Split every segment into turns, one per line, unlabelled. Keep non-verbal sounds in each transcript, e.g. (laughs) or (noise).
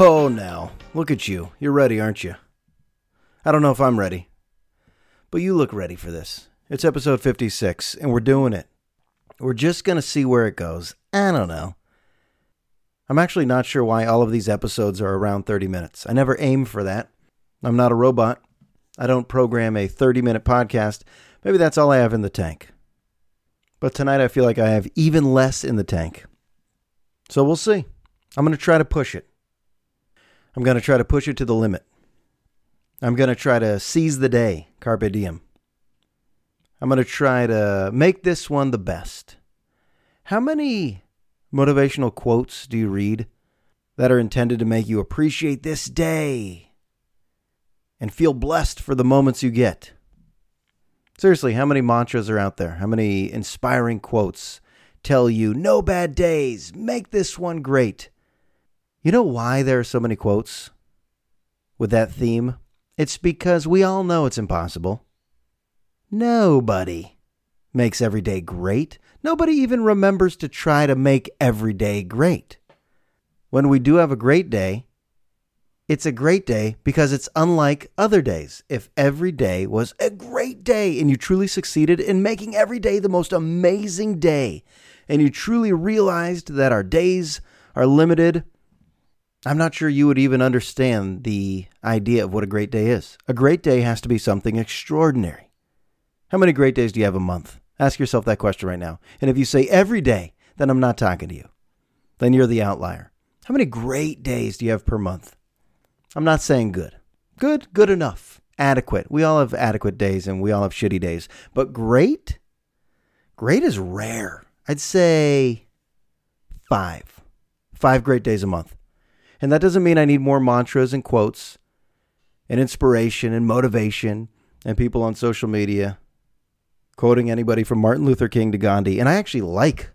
Oh, now, look at you. You're ready, aren't you? I don't know if I'm ready, but you look ready for this. It's episode 56, and we're doing it. We're just going to see where it goes. I don't know. I'm actually not sure why all of these episodes are around 30 minutes. I never aim for that. I'm not a robot. I don't program a 30 minute podcast. Maybe that's all I have in the tank. But tonight I feel like I have even less in the tank. So we'll see. I'm going to try to push it. I'm going to try to push it to the limit. I'm going to try to seize the day, carpe diem. I'm going to try to make this one the best. How many motivational quotes do you read that are intended to make you appreciate this day and feel blessed for the moments you get? Seriously, how many mantras are out there? How many inspiring quotes tell you, no bad days, make this one great? You know why there are so many quotes with that theme? It's because we all know it's impossible. Nobody makes every day great. Nobody even remembers to try to make every day great. When we do have a great day, it's a great day because it's unlike other days. If every day was a great day and you truly succeeded in making every day the most amazing day, and you truly realized that our days are limited, I'm not sure you would even understand the idea of what a great day is. A great day has to be something extraordinary. How many great days do you have a month? Ask yourself that question right now. And if you say every day, then I'm not talking to you. Then you're the outlier. How many great days do you have per month? I'm not saying good. Good, good enough. Adequate. We all have adequate days and we all have shitty days. But great? Great is rare. I'd say five. Five great days a month. And that doesn't mean I need more mantras and quotes and inspiration and motivation and people on social media quoting anybody from Martin Luther King to Gandhi. And I actually like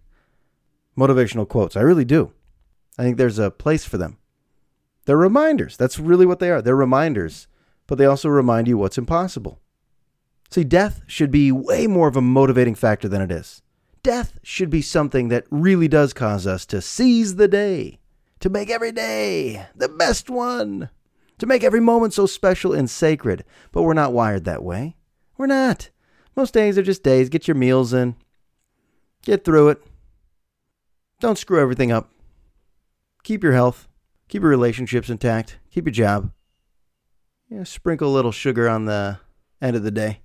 motivational quotes. I really do. I think there's a place for them. They're reminders. That's really what they are. They're reminders, but they also remind you what's impossible. See, death should be way more of a motivating factor than it is. Death should be something that really does cause us to seize the day, to make every day the best one, to make every moment so special and sacred. But we're not wired that way. We're not. Most days are just days. Get your meals in, get through it. Don't screw everything up. Keep your health. Keep your relationships intact. Keep your job. Sprinkle a little sugar on the end of the day,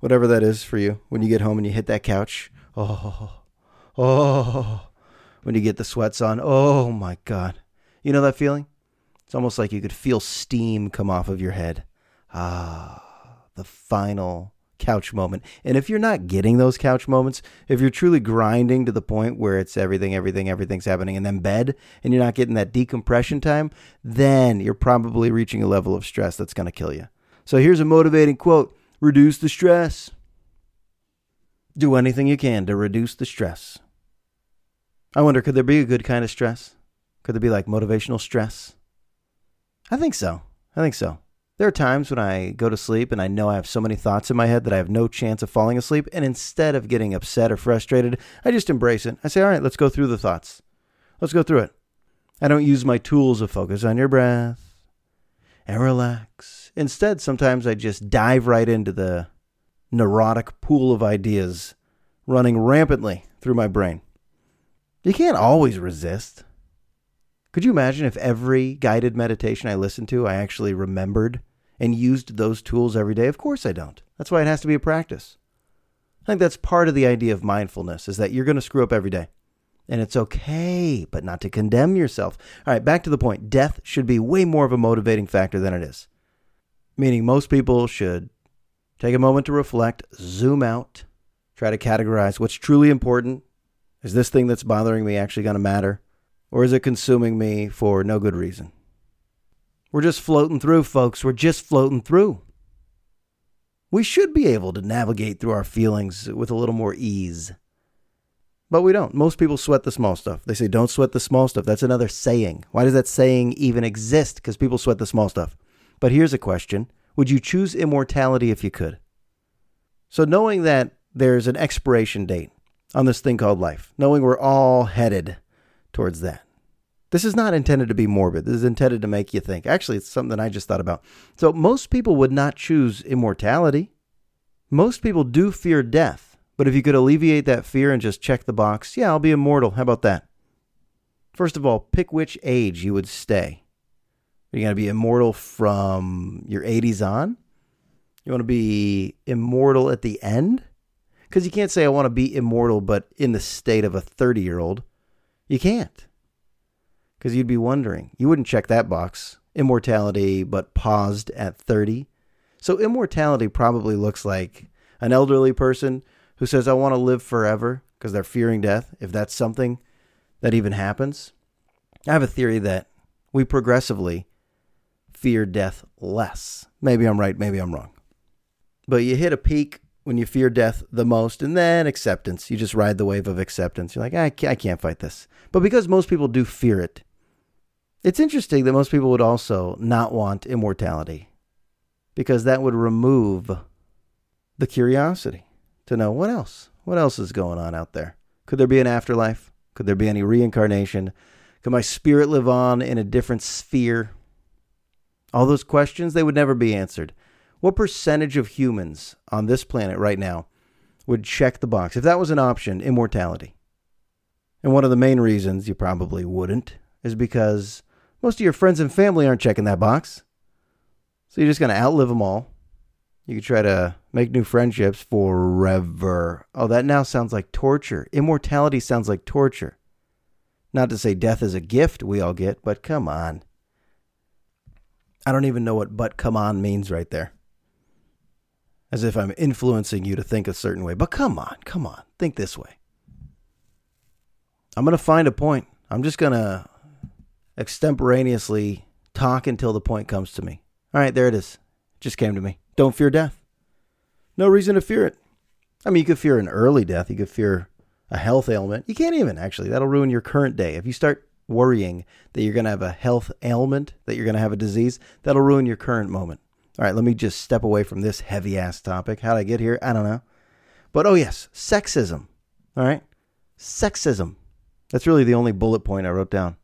whatever that is for you. When you get home and you hit that couch, oh, oh, when you get the sweats on, oh my God. You know that feeling? It's almost like you could feel steam come off of your head. Ah, the final couch moment. And if you're not getting those couch moments, if you're truly grinding to the point where it's everything, everything, everything's happening, and then bed, and you're not getting that decompression time, then you're probably reaching a level of stress that's going to kill you. So here's a motivating quote reduce the stress. Do anything you can to reduce the stress. I wonder, could there be a good kind of stress? Could there be like motivational stress? I think so. I think so. There are times when I go to sleep and I know I have so many thoughts in my head that I have no chance of falling asleep. And instead of getting upset or frustrated, I just embrace it. I say, all right, let's go through the thoughts. Let's go through it. I don't use my tools of focus on your breath and relax. Instead, sometimes I just dive right into the neurotic pool of ideas running rampantly through my brain. You can't always resist. Could you imagine if every guided meditation I listened to, I actually remembered and used those tools every day? Of course I don't. That's why it has to be a practice. I think that's part of the idea of mindfulness is that you're going to screw up every day. And it's okay, but not to condemn yourself. All right, back to the point. Death should be way more of a motivating factor than it is. Meaning most people should take a moment to reflect, zoom out, try to categorize what's truly important. Is this thing that's bothering me actually going to matter? Or is it consuming me for no good reason? We're just floating through, folks. We're just floating through. We should be able to navigate through our feelings with a little more ease. But we don't. Most people sweat the small stuff. They say, don't sweat the small stuff. That's another saying. Why does that saying even exist? Because people sweat the small stuff. But here's a question Would you choose immortality if you could? So, knowing that there's an expiration date on this thing called life, knowing we're all headed towards that, This is not intended to be morbid. This is intended to make you think. Actually, it's something I just thought about. So, most people would not choose immortality. Most people do fear death. But if you could alleviate that fear and just check the box, yeah, I'll be immortal. How about that? First of all, pick which age you would stay. Are you going to be immortal from your 80s on? You want to be immortal at the end? Because you can't say, I want to be immortal, but in the state of a 30 year old. You can't. Because you'd be wondering. You wouldn't check that box. Immortality, but paused at 30. So immortality probably looks like an elderly person who says, I want to live forever because they're fearing death, if that's something that even happens. I have a theory that we progressively fear death less. Maybe I'm right, maybe I'm wrong. But you hit a peak when you fear death the most, and then acceptance. You just ride the wave of acceptance. You're like, I can't, I can't fight this. But because most people do fear it, it's interesting that most people would also not want immortality because that would remove the curiosity to know what else? What else is going on out there? Could there be an afterlife? Could there be any reincarnation? Could my spirit live on in a different sphere? All those questions, they would never be answered. What percentage of humans on this planet right now would check the box? If that was an option, immortality. And one of the main reasons you probably wouldn't is because most of your friends and family aren't checking that box. So you're just going to outlive them all. You could try to make new friendships forever. Oh, that now sounds like torture. Immortality sounds like torture. Not to say death is a gift we all get, but come on. I don't even know what but come on means right there. As if I'm influencing you to think a certain way. But come on, come on, think this way. I'm going to find a point. I'm just going to extemporaneously talk until the point comes to me. All right, there it is. Just came to me. Don't fear death. No reason to fear it. I mean, you could fear an early death. You could fear a health ailment. You can't even, actually. That'll ruin your current day. If you start worrying that you're going to have a health ailment, that you're going to have a disease, that'll ruin your current moment. All right, let me just step away from this heavy ass topic. How'd I get here? I don't know. But oh, yes, sexism. All right? Sexism. That's really the only bullet point I wrote down.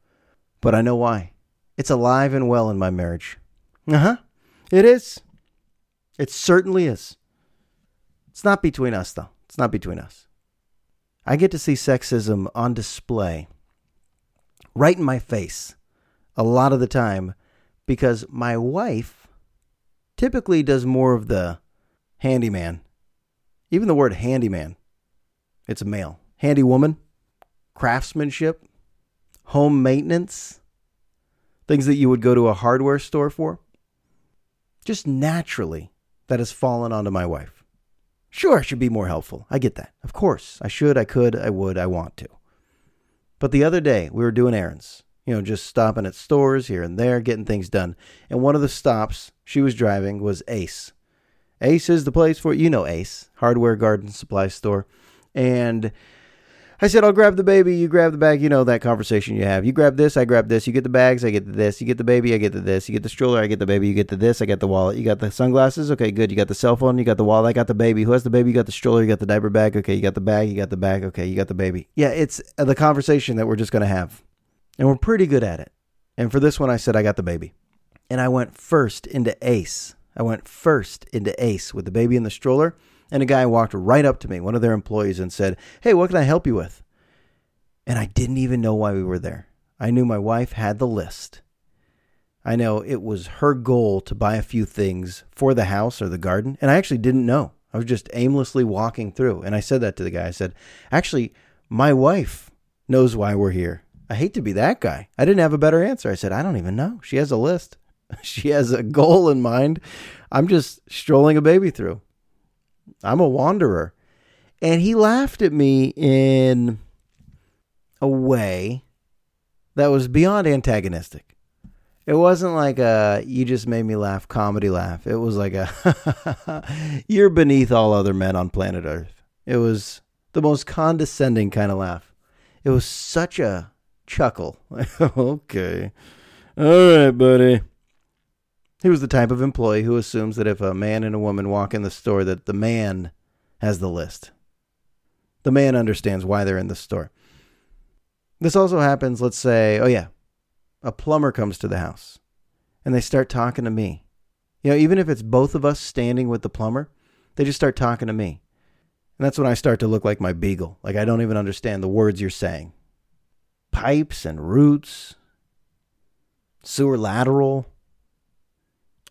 But I know why. It's alive and well in my marriage. Uh huh. It is. It certainly is. It's not between us, though. It's not between us. I get to see sexism on display right in my face a lot of the time because my wife typically does more of the handyman. Even the word handyman, it's a male. Handy woman, craftsmanship, home maintenance, things that you would go to a hardware store for. Just naturally, that has fallen onto my wife. Sure, I should be more helpful. I get that. Of course. I should, I could, I would, I want to. But the other day, we were doing errands, you know, just stopping at stores here and there, getting things done. And one of the stops she was driving was Ace. Ace is the place for, you know, Ace, hardware garden supply store. And I said, I'll grab the baby, you grab the bag. You know that conversation you have. You grab this, I grab this. You get the bags, I get this. You get the baby, I get the this. You get the stroller, I get the baby. You get the this, I get the wallet. You got the sunglasses, okay, good. You got the cell phone, you got the wallet, I got the baby. Who has the baby? You got the stroller, you got the diaper bag, okay. You got the bag, you got the bag, okay. You got the baby. Yeah, it's uh, the conversation that we're just going to have. And we're pretty good at it. And for this one, I said, I got the baby. And I went first into Ace. I went first into Ace with the baby in the stroller. And a guy walked right up to me, one of their employees, and said, Hey, what can I help you with? And I didn't even know why we were there. I knew my wife had the list. I know it was her goal to buy a few things for the house or the garden. And I actually didn't know. I was just aimlessly walking through. And I said that to the guy. I said, Actually, my wife knows why we're here. I hate to be that guy. I didn't have a better answer. I said, I don't even know. She has a list, (laughs) she has a goal in mind. I'm just strolling a baby through. I'm a wanderer. And he laughed at me in a way that was beyond antagonistic. It wasn't like a you just made me laugh comedy laugh. It was like a (laughs) you're beneath all other men on planet Earth. It was the most condescending kind of laugh. It was such a chuckle. (laughs) okay. All right, buddy. He was the type of employee who assumes that if a man and a woman walk in the store that the man has the list. The man understands why they're in the store. This also happens, let's say, oh yeah, a plumber comes to the house and they start talking to me. You know, even if it's both of us standing with the plumber, they just start talking to me. And that's when I start to look like my beagle. Like I don't even understand the words you're saying. Pipes and roots, sewer lateral,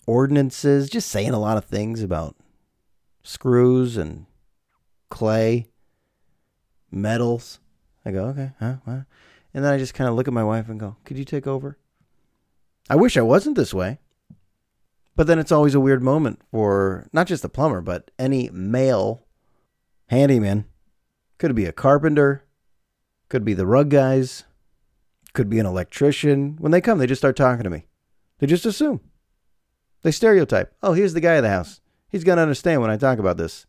ordinances, just saying a lot of things about screws and clay, metals. I go, okay, huh, huh? And then I just kind of look at my wife and go, could you take over? I wish I wasn't this way. But then it's always a weird moment for not just the plumber, but any male handyman. Could be a carpenter, could be the rug guys, could be an electrician. When they come, they just start talking to me. They just assume. They stereotype. Oh, here's the guy of the house. He's going to understand when I talk about this.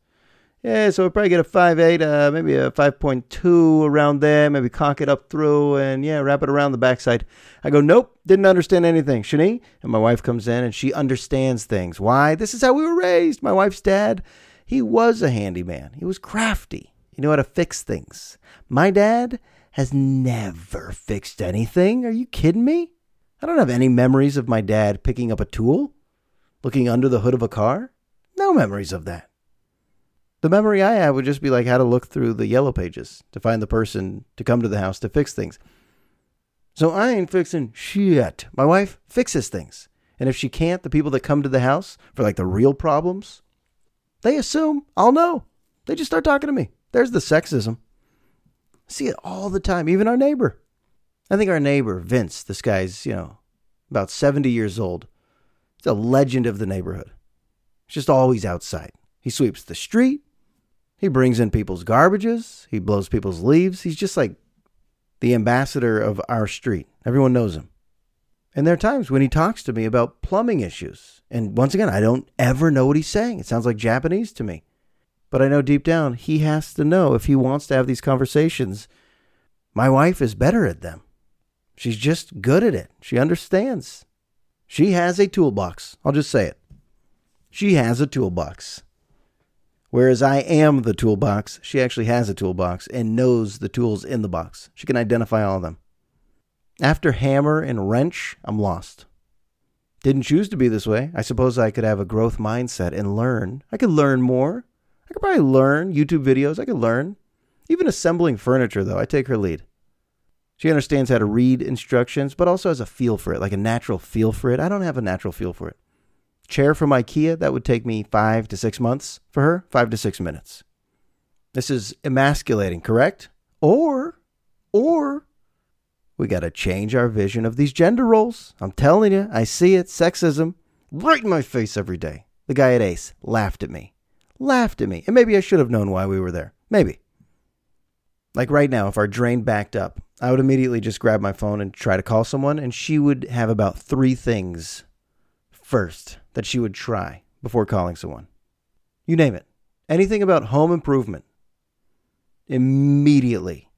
Yeah, so we'll probably get a 5.8, uh, maybe a 5.2 around there, maybe cock it up through, and yeah, wrap it around the backside. I go, nope, didn't understand anything. Shani? And my wife comes in and she understands things. Why? This is how we were raised. My wife's dad, he was a handyman. He was crafty. He knew how to fix things. My dad has never fixed anything. Are you kidding me? I don't have any memories of my dad picking up a tool, looking under the hood of a car. No memories of that. The memory I have would just be like how to look through the yellow pages to find the person to come to the house to fix things. So I ain't fixing shit. My wife fixes things. And if she can't, the people that come to the house for like the real problems, they assume I'll know. They just start talking to me. There's the sexism. See it all the time, even our neighbor. I think our neighbor, Vince, this guy's, you know, about 70 years old. He's a legend of the neighborhood. He's just always outside. He sweeps the street. He brings in people's garbages. He blows people's leaves. He's just like the ambassador of our street. Everyone knows him. And there are times when he talks to me about plumbing issues. And once again, I don't ever know what he's saying. It sounds like Japanese to me. But I know deep down he has to know if he wants to have these conversations. My wife is better at them. She's just good at it. She understands. She has a toolbox. I'll just say it. She has a toolbox. Whereas I am the toolbox, she actually has a toolbox and knows the tools in the box. She can identify all of them. After hammer and wrench, I'm lost. Didn't choose to be this way. I suppose I could have a growth mindset and learn. I could learn more. I could probably learn YouTube videos. I could learn. Even assembling furniture, though, I take her lead. She understands how to read instructions, but also has a feel for it, like a natural feel for it. I don't have a natural feel for it chair from IKEA, that would take me five to six months for her, five to six minutes. This is emasculating, correct? Or, or we got to change our vision of these gender roles. I'm telling you, I see it. Sexism right in my face every day. The guy at Ace laughed at me. Laughed at me. And maybe I should have known why we were there. Maybe. Like right now, if our drain backed up, I would immediately just grab my phone and try to call someone, and she would have about three things first that she would try before calling someone. You name it. Anything about home improvement. Immediately,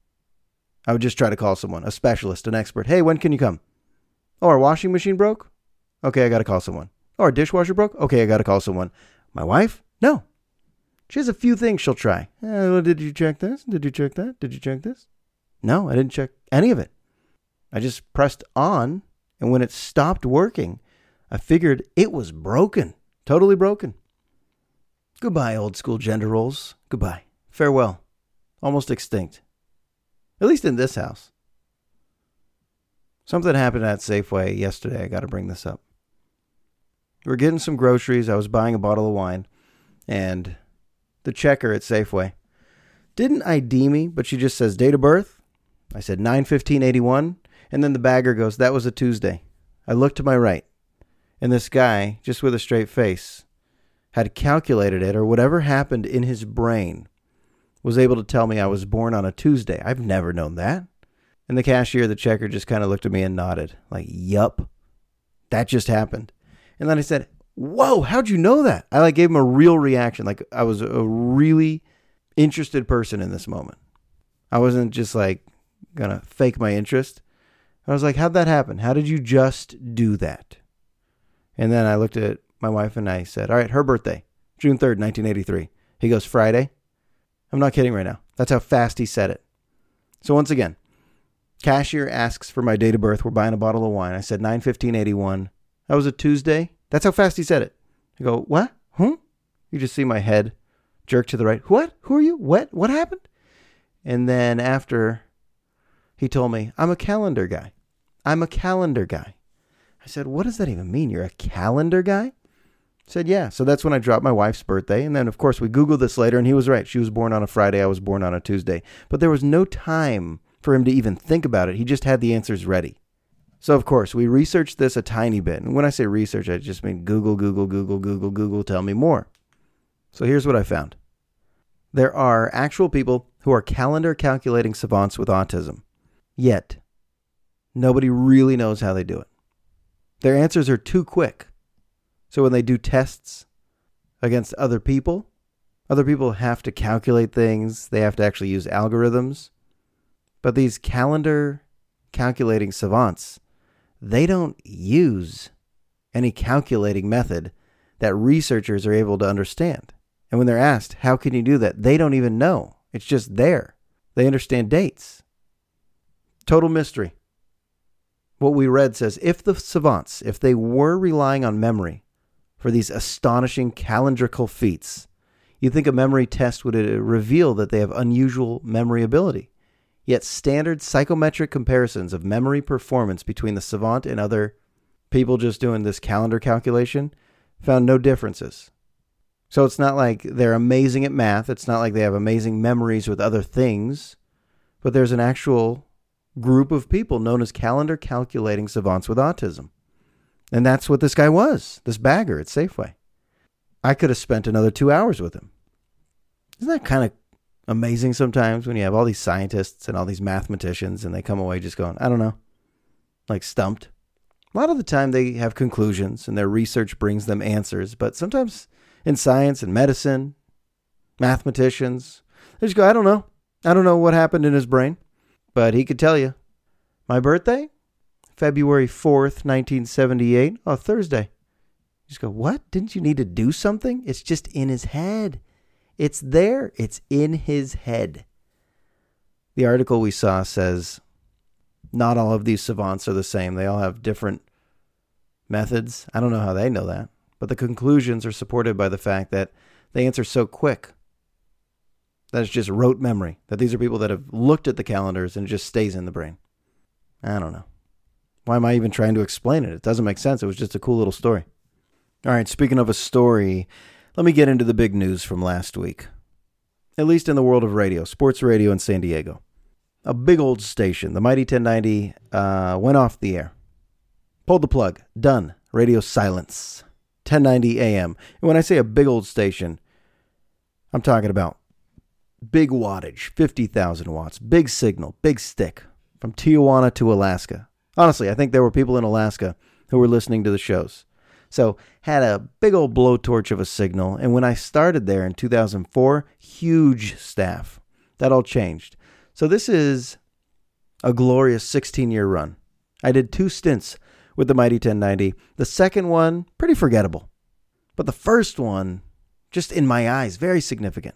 I would just try to call someone, a specialist, an expert. Hey, when can you come? Oh, our washing machine broke? Okay, I got to call someone. Oh, our dishwasher broke? Okay, I got to call someone. My wife? No. She has a few things she'll try. Eh, did you check this? Did you check that? Did you check this? No, I didn't check any of it. I just pressed on, and when it stopped working, I figured it was broken, totally broken. Goodbye, old school gender roles. Goodbye. Farewell. Almost extinct. At least in this house. Something happened at Safeway yesterday. I got to bring this up. We were getting some groceries. I was buying a bottle of wine, and the checker at Safeway didn't ID me, but she just says date of birth. I said 91581, and then the bagger goes, That was a Tuesday. I looked to my right. And this guy, just with a straight face, had calculated it or whatever happened in his brain was able to tell me I was born on a Tuesday. I've never known that. And the cashier, the checker, just kind of looked at me and nodded, like, yup, that just happened. And then I said, Whoa, how'd you know that? I like gave him a real reaction. Like I was a really interested person in this moment. I wasn't just like gonna fake my interest. I was like, how'd that happen? How did you just do that? And then I looked at my wife and I said, All right, her birthday, June 3rd, 1983. He goes, Friday. I'm not kidding right now. That's how fast he said it. So once again, Cashier asks for my date of birth. We're buying a bottle of wine. I said 91581. That was a Tuesday. That's how fast he said it. I go, what? Hmm? You just see my head jerk to the right. What? Who are you? What? What happened? And then after he told me, I'm a calendar guy. I'm a calendar guy. I said, What does that even mean? You're a calendar guy? He said, Yeah. So that's when I dropped my wife's birthday. And then, of course, we Googled this later, and he was right. She was born on a Friday. I was born on a Tuesday. But there was no time for him to even think about it. He just had the answers ready. So, of course, we researched this a tiny bit. And when I say research, I just mean Google, Google, Google, Google, Google, tell me more. So here's what I found there are actual people who are calendar calculating savants with autism, yet nobody really knows how they do it. Their answers are too quick. So when they do tests against other people, other people have to calculate things, they have to actually use algorithms. But these calendar calculating savants, they don't use any calculating method that researchers are able to understand. And when they're asked, how can you do that? They don't even know. It's just there. They understand dates. Total mystery. What we read says if the savants, if they were relying on memory for these astonishing calendrical feats, you'd think a memory test would uh, reveal that they have unusual memory ability. Yet standard psychometric comparisons of memory performance between the savant and other people just doing this calendar calculation found no differences. So it's not like they're amazing at math. It's not like they have amazing memories with other things, but there's an actual group of people known as calendar calculating savants with autism. And that's what this guy was, this bagger at Safeway. I could have spent another two hours with him. Isn't that kind of amazing sometimes when you have all these scientists and all these mathematicians and they come away just going, I don't know, like stumped? A lot of the time they have conclusions and their research brings them answers, but sometimes in science and medicine, mathematicians. They just go, I don't know. I don't know what happened in his brain, but he could tell you. My birthday? February 4th, 1978. Oh, Thursday. You just go, what? Didn't you need to do something? It's just in his head. It's there. It's in his head. The article we saw says not all of these savants are the same. They all have different methods. I don't know how they know that but the conclusions are supported by the fact that they answer so quick that it's just rote memory, that these are people that have looked at the calendars and it just stays in the brain. I don't know. Why am I even trying to explain it? It doesn't make sense. It was just a cool little story. All right, speaking of a story, let me get into the big news from last week. At least in the world of radio, sports radio in San Diego. A big old station, the Mighty 1090, uh, went off the air. Pulled the plug. Done. Radio silence. 1090 AM. And when I say a big old station, I'm talking about big wattage, 50,000 watts, big signal, big stick from Tijuana to Alaska. Honestly, I think there were people in Alaska who were listening to the shows. So, had a big old blowtorch of a signal. And when I started there in 2004, huge staff. That all changed. So, this is a glorious 16 year run. I did two stints with the Mighty 1090. The second one, pretty forgettable. But the first one, just in my eyes, very significant.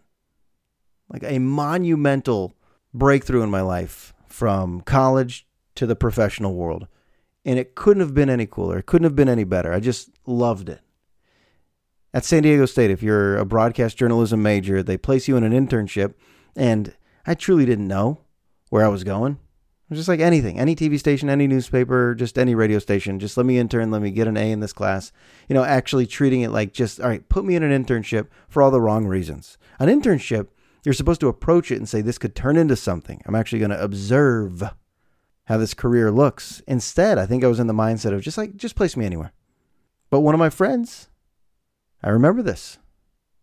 Like a monumental breakthrough in my life from college to the professional world. And it couldn't have been any cooler. It couldn't have been any better. I just loved it. At San Diego State, if you're a broadcast journalism major, they place you in an internship. And I truly didn't know where I was going It was just like anything, any TV station, any newspaper, just any radio station. Just let me intern, let me get an A in this class. You know, actually treating it like just, all right, put me in an internship for all the wrong reasons. An internship, you're supposed to approach it and say, this could turn into something. I'm actually going to observe how this career looks. Instead, I think I was in the mindset of just like, just place me anywhere. But one of my friends, I remember this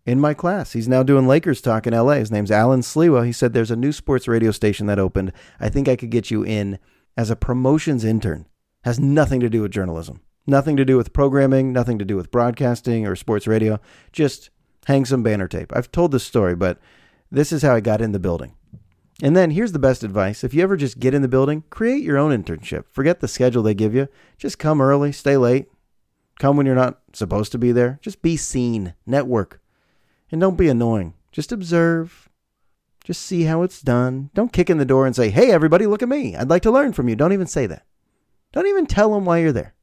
in my class. He's now doing Lakers talk in LA. His name's Alan Sliwa. He said there's a new sports radio station that opened. I think I could get you in as a promotions intern. Has nothing to do with journalism. Nothing to do with programming, nothing to do with broadcasting or sports radio. Just hang some banner tape. I've told this story, but this is how I got in the building. And then here's the best advice. If you ever just get in the building, create your own internship. Forget the schedule they give you. Just come early, stay late, come when you're not supposed to be there. Just be seen, network. And don't be annoying. Just observe. Just see how it's done. Don't kick in the door and say, hey, everybody, look at me. I'd like to learn from you. Don't even say that. Don't even tell them why you're there.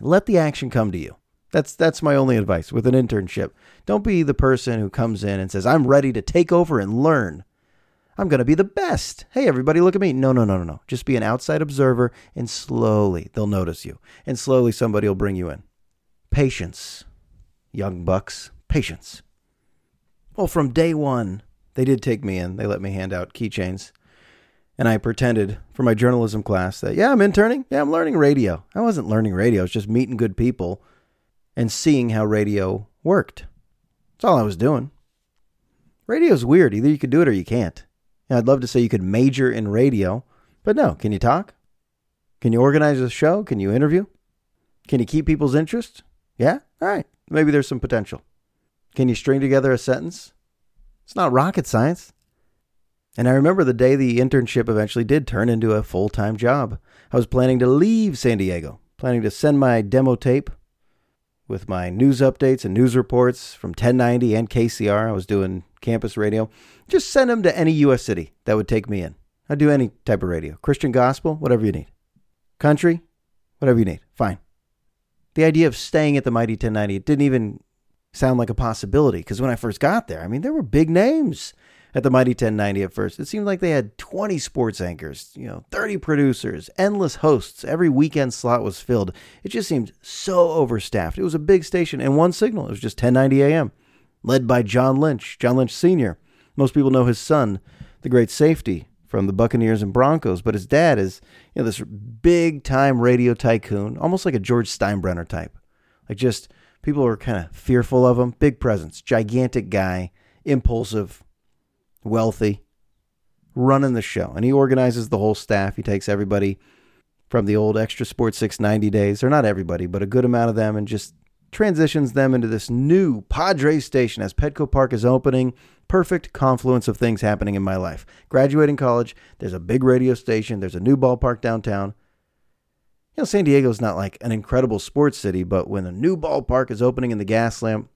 Let the action come to you. That's that's my only advice with an internship. Don't be the person who comes in and says, "I'm ready to take over and learn. I'm going to be the best. Hey everybody, look at me." No, no, no, no, no. Just be an outside observer and slowly they'll notice you. And slowly somebody will bring you in. Patience. Young bucks, patience. Well, from day 1, they did take me in. They let me hand out keychains. And I pretended for my journalism class that, yeah, I'm interning. Yeah, I'm learning radio. I wasn't learning radio. I was just meeting good people and seeing how radio worked. That's all I was doing. Radio's weird. Either you could do it or you can't. I'd love to say you could major in radio, but no. Can you talk? Can you organize a show? Can you interview? Can you keep people's interest? Yeah? All right. Maybe there's some potential. Can you string together a sentence? It's not rocket science. And I remember the day the internship eventually did turn into a full time job. I was planning to leave San Diego, planning to send my demo tape with my news updates and news reports from 1090 and KCR. I was doing campus radio. Just send them to any U.S. city that would take me in. I'd do any type of radio Christian gospel, whatever you need. Country, whatever you need. Fine. The idea of staying at the Mighty 1090, it didn't even sound like a possibility because when I first got there, I mean, there were big names at the Mighty 1090 at first. It seemed like they had 20 sports anchors, you know, 30 producers, endless hosts. Every weekend slot was filled. It just seemed so overstaffed. It was a big station and one signal. It was just 1090 AM, led by John Lynch, John Lynch Sr. Most people know his son, the great safety from the Buccaneers and Broncos, but his dad is, you know, this big time radio tycoon, almost like a George Steinbrenner type. Like just people were kind of fearful of him, big presence, gigantic guy, impulsive, wealthy, running the show. And he organizes the whole staff. He takes everybody from the old XTRA Sports 690 days, or not everybody, but a good amount of them, and just transitions them into this new Padres station as Petco Park is opening. Perfect confluence of things happening in my life. Graduating college, there's a big radio station, there's a new ballpark downtown. You know, San Diego's not like an incredible sports city, but when a new ballpark is opening in the Gaslamp,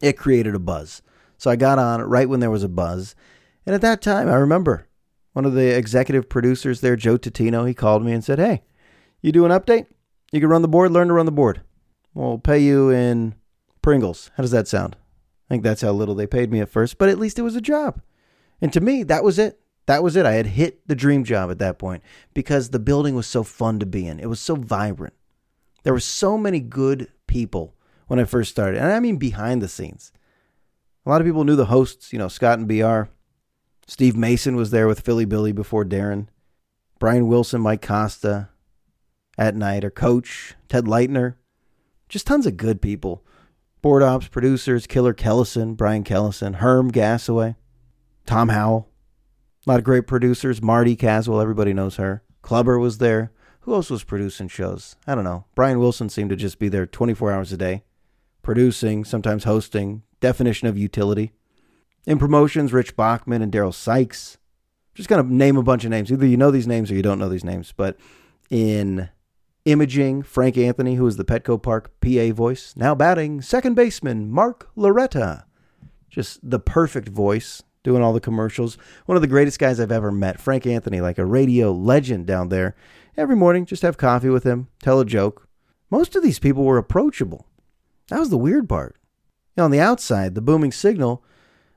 it created a buzz. So I got on right when there was a buzz. And at that time, I remember one of the executive producers there, Joe Totino, he called me and said, Hey, you do an update? You can run the board, learn to run the board. We'll pay you in Pringles. How does that sound? I think that's how little they paid me at first, but at least it was a job. And to me, that was it. That was it. I had hit the dream job at that point because the building was so fun to be in. It was so vibrant. There were so many good people when I first started, and I mean behind the scenes. A lot of people knew the hosts, you know, Scott and BR. Steve Mason was there with Philly Billy before Darren. Brian Wilson, Mike Costa at night, or Coach, Ted Leitner. Just tons of good people. Board ops, producers, Killer Kellison, Brian Kellison, Herm Gasaway, Tom Howell. A lot of great producers. Marty Caswell, everybody knows her. Clubber was there. Who else was producing shows? I don't know. Brian Wilson seemed to just be there 24 hours a day, producing, sometimes hosting, definition of utility. In promotions, Rich Bachman and Daryl Sykes. Just going to name a bunch of names. Either you know these names or you don't know these names. But in imaging, Frank Anthony, who is the Petco Park PA voice, now batting second baseman Mark Loretta. Just the perfect voice, doing all the commercials. One of the greatest guys I've ever met. Frank Anthony, like a radio legend down there. Every morning, just have coffee with him, tell a joke. Most of these people were approachable. That was the weird part. Know, on the outside, the booming signal,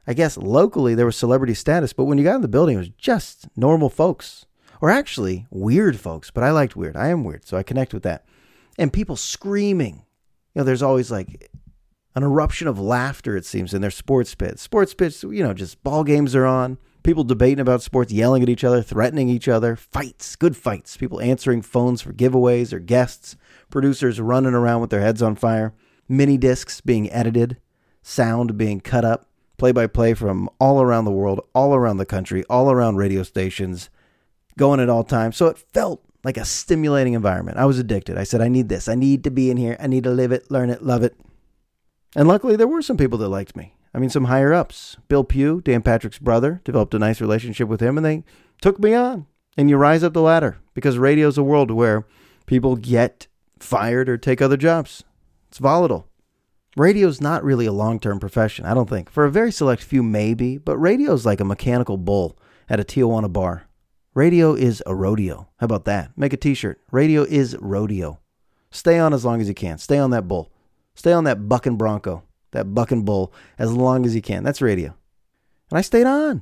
I guess locally there was celebrity status, but when you got in the building, it was just normal folks. Or actually, weird folks, but I liked weird. I am weird, so I connect with that. And people screaming. You know, there's always like an eruption of laughter, it seems, in their sports pits. Sports pits, you know, just ball games are on, people debating about sports, yelling at each other, threatening each other, fights, good fights, people answering phones for giveaways or guests, producers running around with their heads on fire, mini discs being edited sound being cut up, play by play from all around the world, all around the country, all around radio stations, going at all times. So it felt like a stimulating environment. I was addicted. I said, I need this. I need to be in here. I need to live it, learn it, love it. And luckily, there were some people that liked me. I mean, some higher ups. Bill Pugh, Dan Patrick's brother, developed a nice relationship with him, and they took me on. And you rise up the ladder because radio's a world where people get fired or take other jobs. It's volatile. Radio's not really a long term profession, I don't think. For a very select few, maybe, but radio's like a mechanical bull at a Tijuana bar. Radio is a rodeo. How about that? Make a t shirt. Radio is rodeo. Stay on as long as you can. Stay on that bull. Stay on that bucking bronco, that bucking bull, as long as you can. That's radio. And I stayed on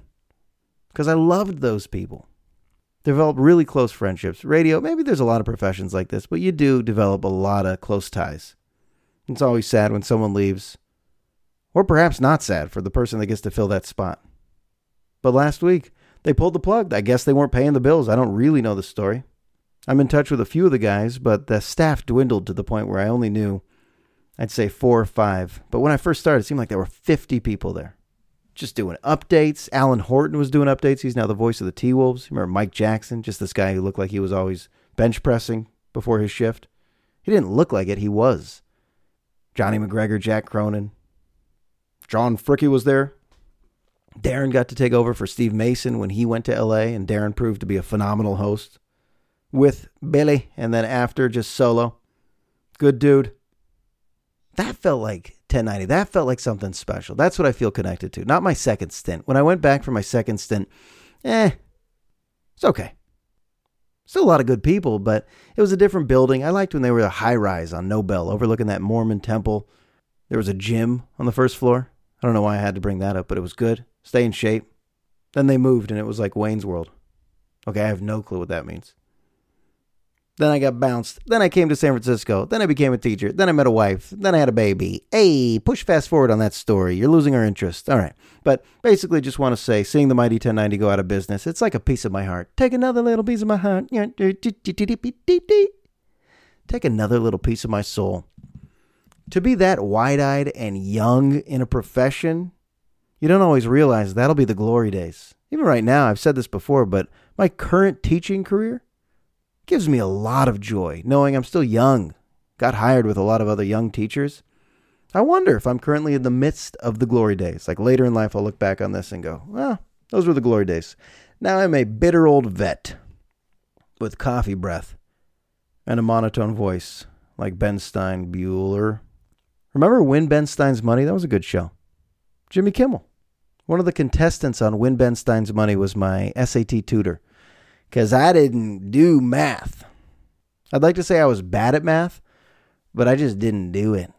because I loved those people. Developed really close friendships. Radio, maybe there's a lot of professions like this, but you do develop a lot of close ties. It's always sad when someone leaves, or perhaps not sad for the person that gets to fill that spot. But last week, they pulled the plug. I guess they weren't paying the bills. I don't really know the story. I'm in touch with a few of the guys, but the staff dwindled to the point where I only knew, I'd say four or five. But when I first started, it seemed like there were 50 people there. Just doing updates. Alan Horton was doing updates. He's now the voice of the T Wolves. Remember Mike Jackson, just this guy who looked like he was always bench pressing before his shift? He didn't look like it, he was. Johnny McGregor, Jack Cronin. John Fricky was there. Darren got to take over for Steve Mason when he went to LA, and Darren proved to be a phenomenal host with Billy, and then after just solo. Good dude. That felt like 1090. That felt like something special. That's what I feel connected to. Not my second stint. When I went back for my second stint, eh, it's okay. Still a lot of good people, but it was a different building. I liked when they were a high rise on Nobel overlooking that Mormon temple. There was a gym on the first floor. I don't know why I had to bring that up, but it was good. Stay in shape. Then they moved and it was like Wayne's World. Okay, I have no clue what that means. Then I got bounced. Then I came to San Francisco. Then I became a teacher. Then I met a wife. Then I had a baby. Hey, push fast forward on that story. You're losing our interest. All right. But basically, just want to say seeing the Mighty 1090 go out of business, it's like a piece of my heart. Take another little piece of my heart. Take another little piece of my soul. To be that wide eyed and young in a profession, you don't always realize that'll be the glory days. Even right now, I've said this before, but my current teaching career, gives me a lot of joy knowing I'm still young, got hired with a lot of other young teachers. I wonder if I'm currently in the midst of the glory days. Like later in life, I'll look back on this and go, well, those were the glory days. Now I'm a bitter old vet with coffee breath and a monotone voice like Ben Stein Bueller. Remember Win Ben Stein's Money? That was a good show. Jimmy Kimmel. One of the contestants on Win Ben Stein's Money was my SAT tutor because I didn't do math. I'd like to say I was bad at math, but I just didn't do it.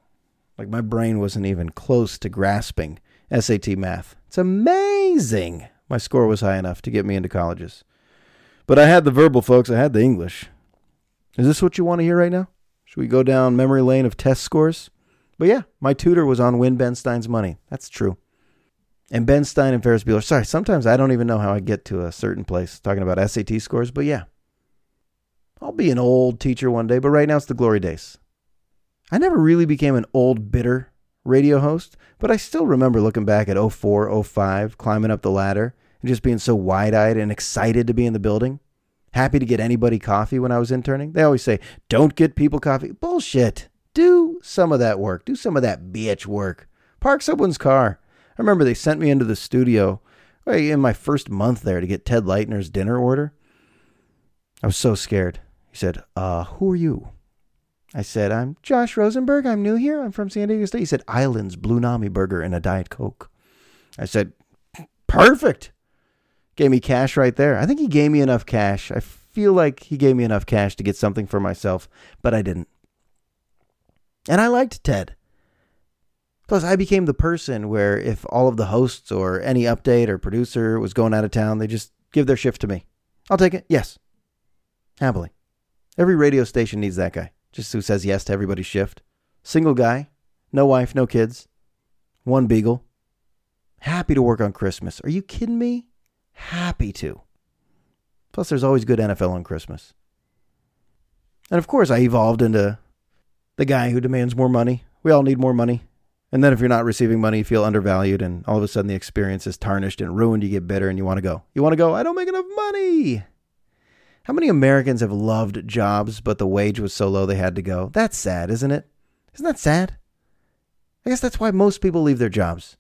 Like my brain wasn't even close to grasping SAT math. It's amazing. My score was high enough to get me into colleges. But I had the verbal, folks. I had the English. Is this what you want to hear right now? Should we go down memory lane of test scores? But yeah, my tutor was on Win Ben Stein's money. That's true. And Ben Stein and Ferris Bueller. Sorry, sometimes I don't even know how I get to a certain place talking about SAT scores, but yeah. I'll be an old teacher one day, but right now it's the glory days. I never really became an old, bitter radio host, but I still remember looking back at 04, 05, climbing up the ladder, and just being so wide eyed and excited to be in the building. Happy to get anybody coffee when I was interning. They always say, don't get people coffee. Bullshit. Do some of that work. Do some of that bitch work. Park someone's car. I remember they sent me into the studio in my first month there to get Ted Leitner's dinner order. I was so scared. He said, uh, who are you? I said, I'm Josh Rosenberg. I'm new here. I'm from San Diego State. He said, Islands, Blue Nami Burger, and a Diet Coke. I said, perfect. Gave me cash right there. I think he gave me enough cash. I feel like he gave me enough cash to get something for myself, but I didn't. And I liked Ted. Plus, I became the person where if all of the hosts or any update or producer was going out of town, they just give their shift to me. I'll take it. Yes. Happily. Every radio station needs that guy, just who says yes to everybody's shift. Single guy, no wife, no kids, one beagle. Happy to work on Christmas. Are you kidding me? Happy to. Plus, there's always good NFL on Christmas. And of course, I evolved into the guy who demands more money. We all need more money. And then if you're not receiving money, you feel undervalued, and all of a sudden the experience is tarnished and ruined. You get bitter and you want to go. You want to go, I don't make enough money. How many Americans have loved jobs, but the wage was so low they had to go? That's sad, isn't it? Isn't that sad? I guess that's why most people leave their jobs.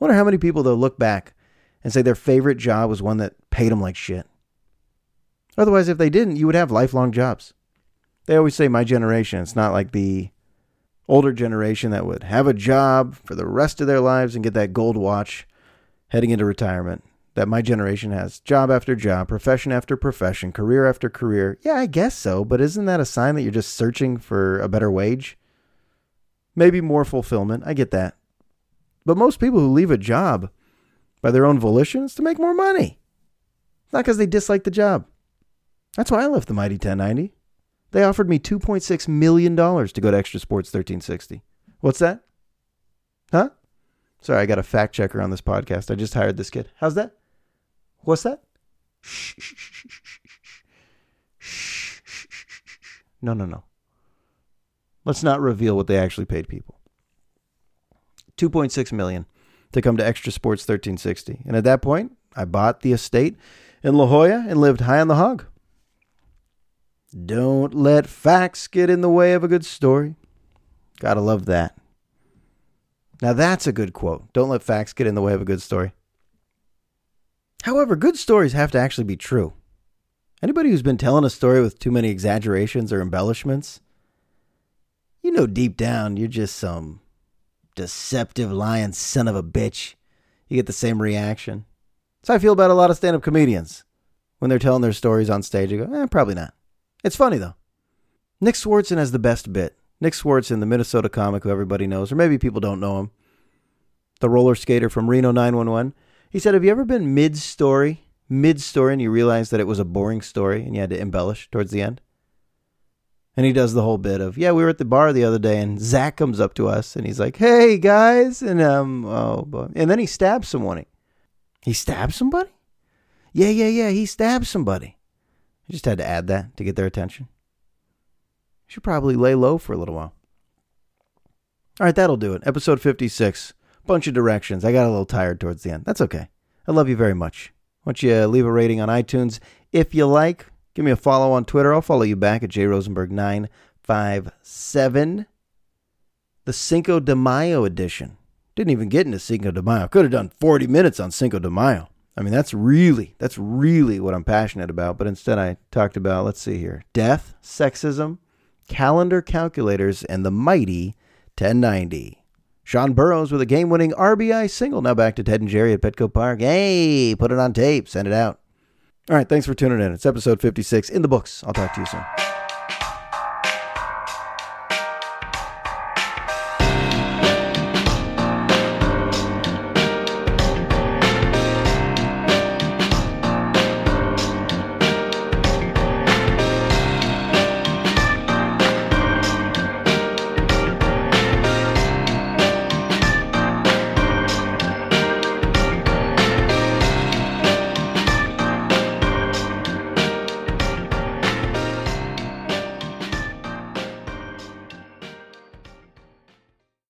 I wonder how many people they'll look back and say their favorite job was one that paid them like shit. Otherwise, if they didn't, you would have lifelong jobs. They always say my generation, it's not like the older generation that would have a job for the rest of their lives and get that gold watch heading into retirement that my generation has job after job, profession after profession, career after career. Yeah, I guess so, but isn't that a sign that you're just searching for a better wage? Maybe more fulfillment. I get that. But most people who leave a job by their own volition is to make more money, not because they dislike the job. That's why I left the Mighty 1090. They offered me $2.6 million to go to XTRA Sports 1360. What's that? Huh? Sorry, I got a fact checker on this podcast. I just hired this kid. How's that? What's that? No, no, no. Let's not reveal what they actually paid people. 2.6 million to come to XTRA Sports 1360. And at that point, I bought the estate in La Jolla and lived high on the hog. Don't let facts get in the way of a good story. Gotta love that. Now that's a good quote. Don't let facts get in the way of a good story. However, good stories have to actually be true. Anybody who's been telling a story with too many exaggerations or embellishments, you know deep down you're just some deceptive lying son of a bitch. You get the same reaction. So I feel about a lot of stand up comedians. When they're telling their stories on stage, you go, eh, probably not. It's funny though. Nick Swardson has the best bit. Nick Swardson, the Minnesota comic who everybody knows, or maybe people don't know him, the roller skater from Reno 911. He said, Have you ever been mid story, mid story, and you realized that it was a boring story and you had to embellish towards the end? And he does the whole bit of, yeah, we were at the bar the other day and Zach comes up to us and he's like, hey guys. And, um, oh, boy. And then he stabs someone. He stabs somebody? Yeah, yeah, yeah. He stabs somebody. Just had to add that to get their attention. Should probably lay low for a little while. All right, that'll do it. Episode 56. Bunch of directions. I got a little tired towards the end. That's okay. I love you very much. Why don't you uh, leave a rating on iTunes if you like? Give me a follow on Twitter. I'll follow you back at jrosenberg957. The Cinco de Mayo edition. Didn't even get into Cinco de Mayo. Could have done 40 minutes on Cinco de Mayo. I mean, that's really, that's really what I'm passionate about. But instead, I talked about, let's see here, death, sexism, calendar calculators, and the mighty 1090. Sean Burroughs with a game winning RBI single. Now back to Ted and Jerry at Petco Park. Hey, put it on tape, send it out. All right, thanks for tuning in. It's episode 56 in the books. I'll talk to you soon.